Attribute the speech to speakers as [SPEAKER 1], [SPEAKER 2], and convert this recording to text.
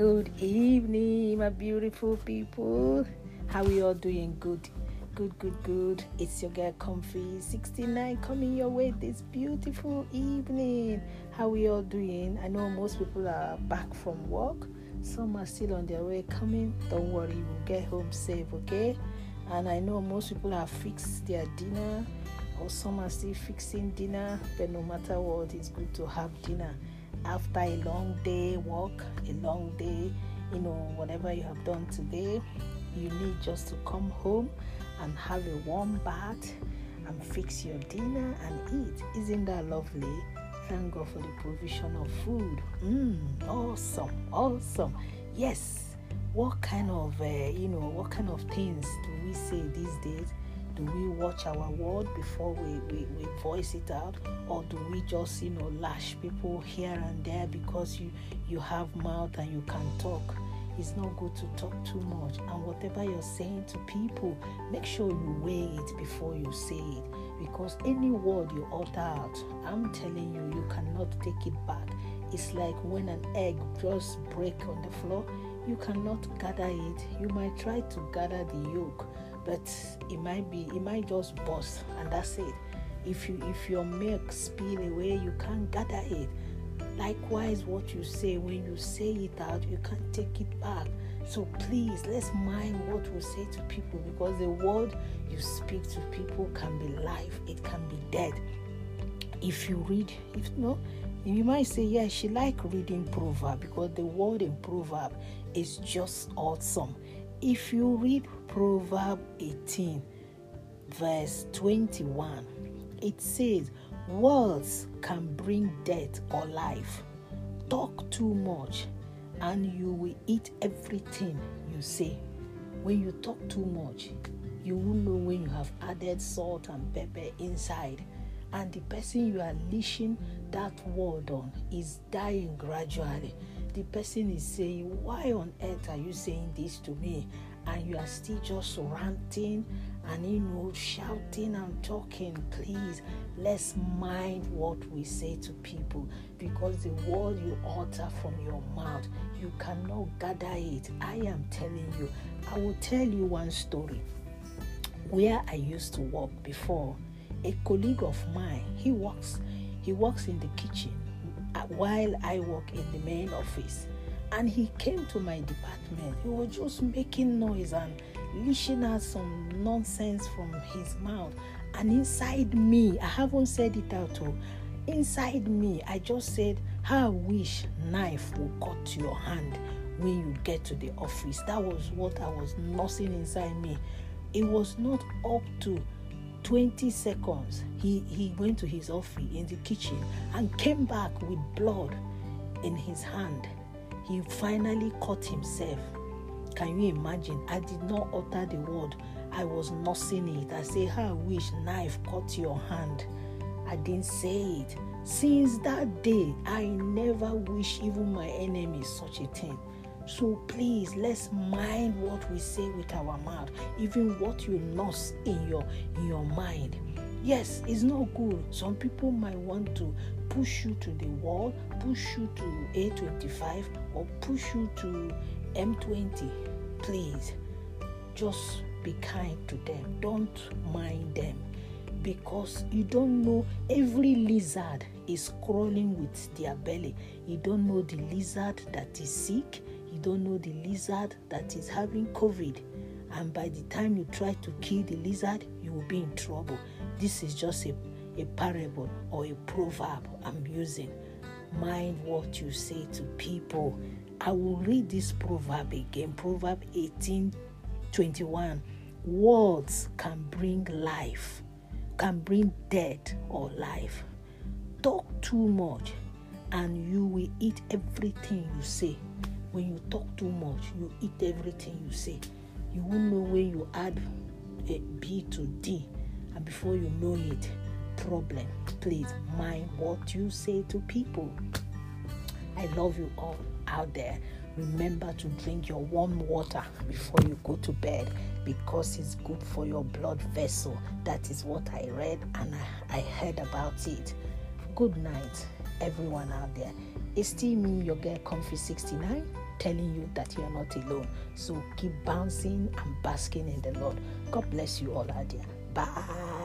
[SPEAKER 1] Good evening, my beautiful people. How we all doing? Good, good, good, good. It's your girl Comfy 69 coming your way this beautiful evening. How we all doing? I know most people are back from work. Some are still on their way coming. Don't worry, we'll get home safe, okay? And I know most people have fixed their dinner, or some are still fixing dinner. But no matter what, it's good to have dinner after a long day work, a long day, you know, whatever you have done today, you need just to come home and have a warm bath and fix your dinner and eat. Isn't that lovely? Thank God for the provision of food. Mmm, awesome, awesome. Yes. What kind of, uh, you know, what kind of things do we say these days? Do we watch our word before we, we, we voice it out? Or do we just you know lash people here and there because you you have mouth and you can talk? It's not good to talk too much. And whatever you're saying to people make sure you weigh it before you say it. Because any word you utter out i'm telling you you cannot take it back. It's like when an egg just break on the floor you cannot gather it. You might try to gather the yolk but it might be it might just burst and that's it. If you if your milk spill away you can't gather it. Likewise what you say when you say it out you can't take it back. So please let's mind what we say to people because the word you speak to people can be life it can be dead if you read if no you might say yeah she like reading proverb because the word in proverb is just awesome if you read Proverb 18, verse 21, it says, Words can bring death or life. Talk too much, and you will eat everything you say. When you talk too much, you will know when you have added salt and pepper inside and the person you are leashing that word on is dying gradually the person is saying, Why on earth are you saying this to me? And you are still just ranting and you know shouting and talking. Please, let's mind what we say to people because the word you utter from your mouth, you cannot gather it. I am telling you, I will tell you one story. Where I used to work before, a colleague of mine, he works, he works in the kitchen while I work in the main office. And he came to my department. He was just making noise and leashing out some nonsense from his mouth. And inside me, I haven't said it out. to inside me, I just said, I wish knife will cut your hand when you get to the office. That was what I was nursing inside me. It was not up to 20 seconds, he, he went to his office in the kitchen and came back with blood in his hand. He finally cut himself. Can you imagine? I did not utter the word. I was nursing it. I say, How wish knife cut your hand. I didn't say it. Since that day, I never wish even my enemy such a thing. So please let's mind what we say with our mouth, even what you lost in your in your mind. Yes, it's not good. Some people might want to push you to the wall, push you to A25, or push you to M20. Please, just be kind to them. Don't mind them because you don't know every lizard is crawling with their belly. You don't know the lizard that is sick you don't know the lizard that is having COVID. And by the time you try to kill the lizard, you will be in trouble. This is just a, a parable or a proverb I'm using. Mind what you say to people. I will read this proverb again. Proverb 18 21. Words can bring life, can bring death or life. Talk too much, and you will eat everything you say. When you talk too much, you eat everything you say. You won't know when you add a B to D, and before you know it, problem. Please mind what you say to people. I love you all out there. Remember to drink your warm water before you go to bed because it's good for your blood vessel. That is what I read and I, I heard about it. Good night, everyone out there. It's still me, your girl Comfy69 telling you that you are not alone. So keep bouncing and basking in the Lord. God bless you all, Adia. Bye.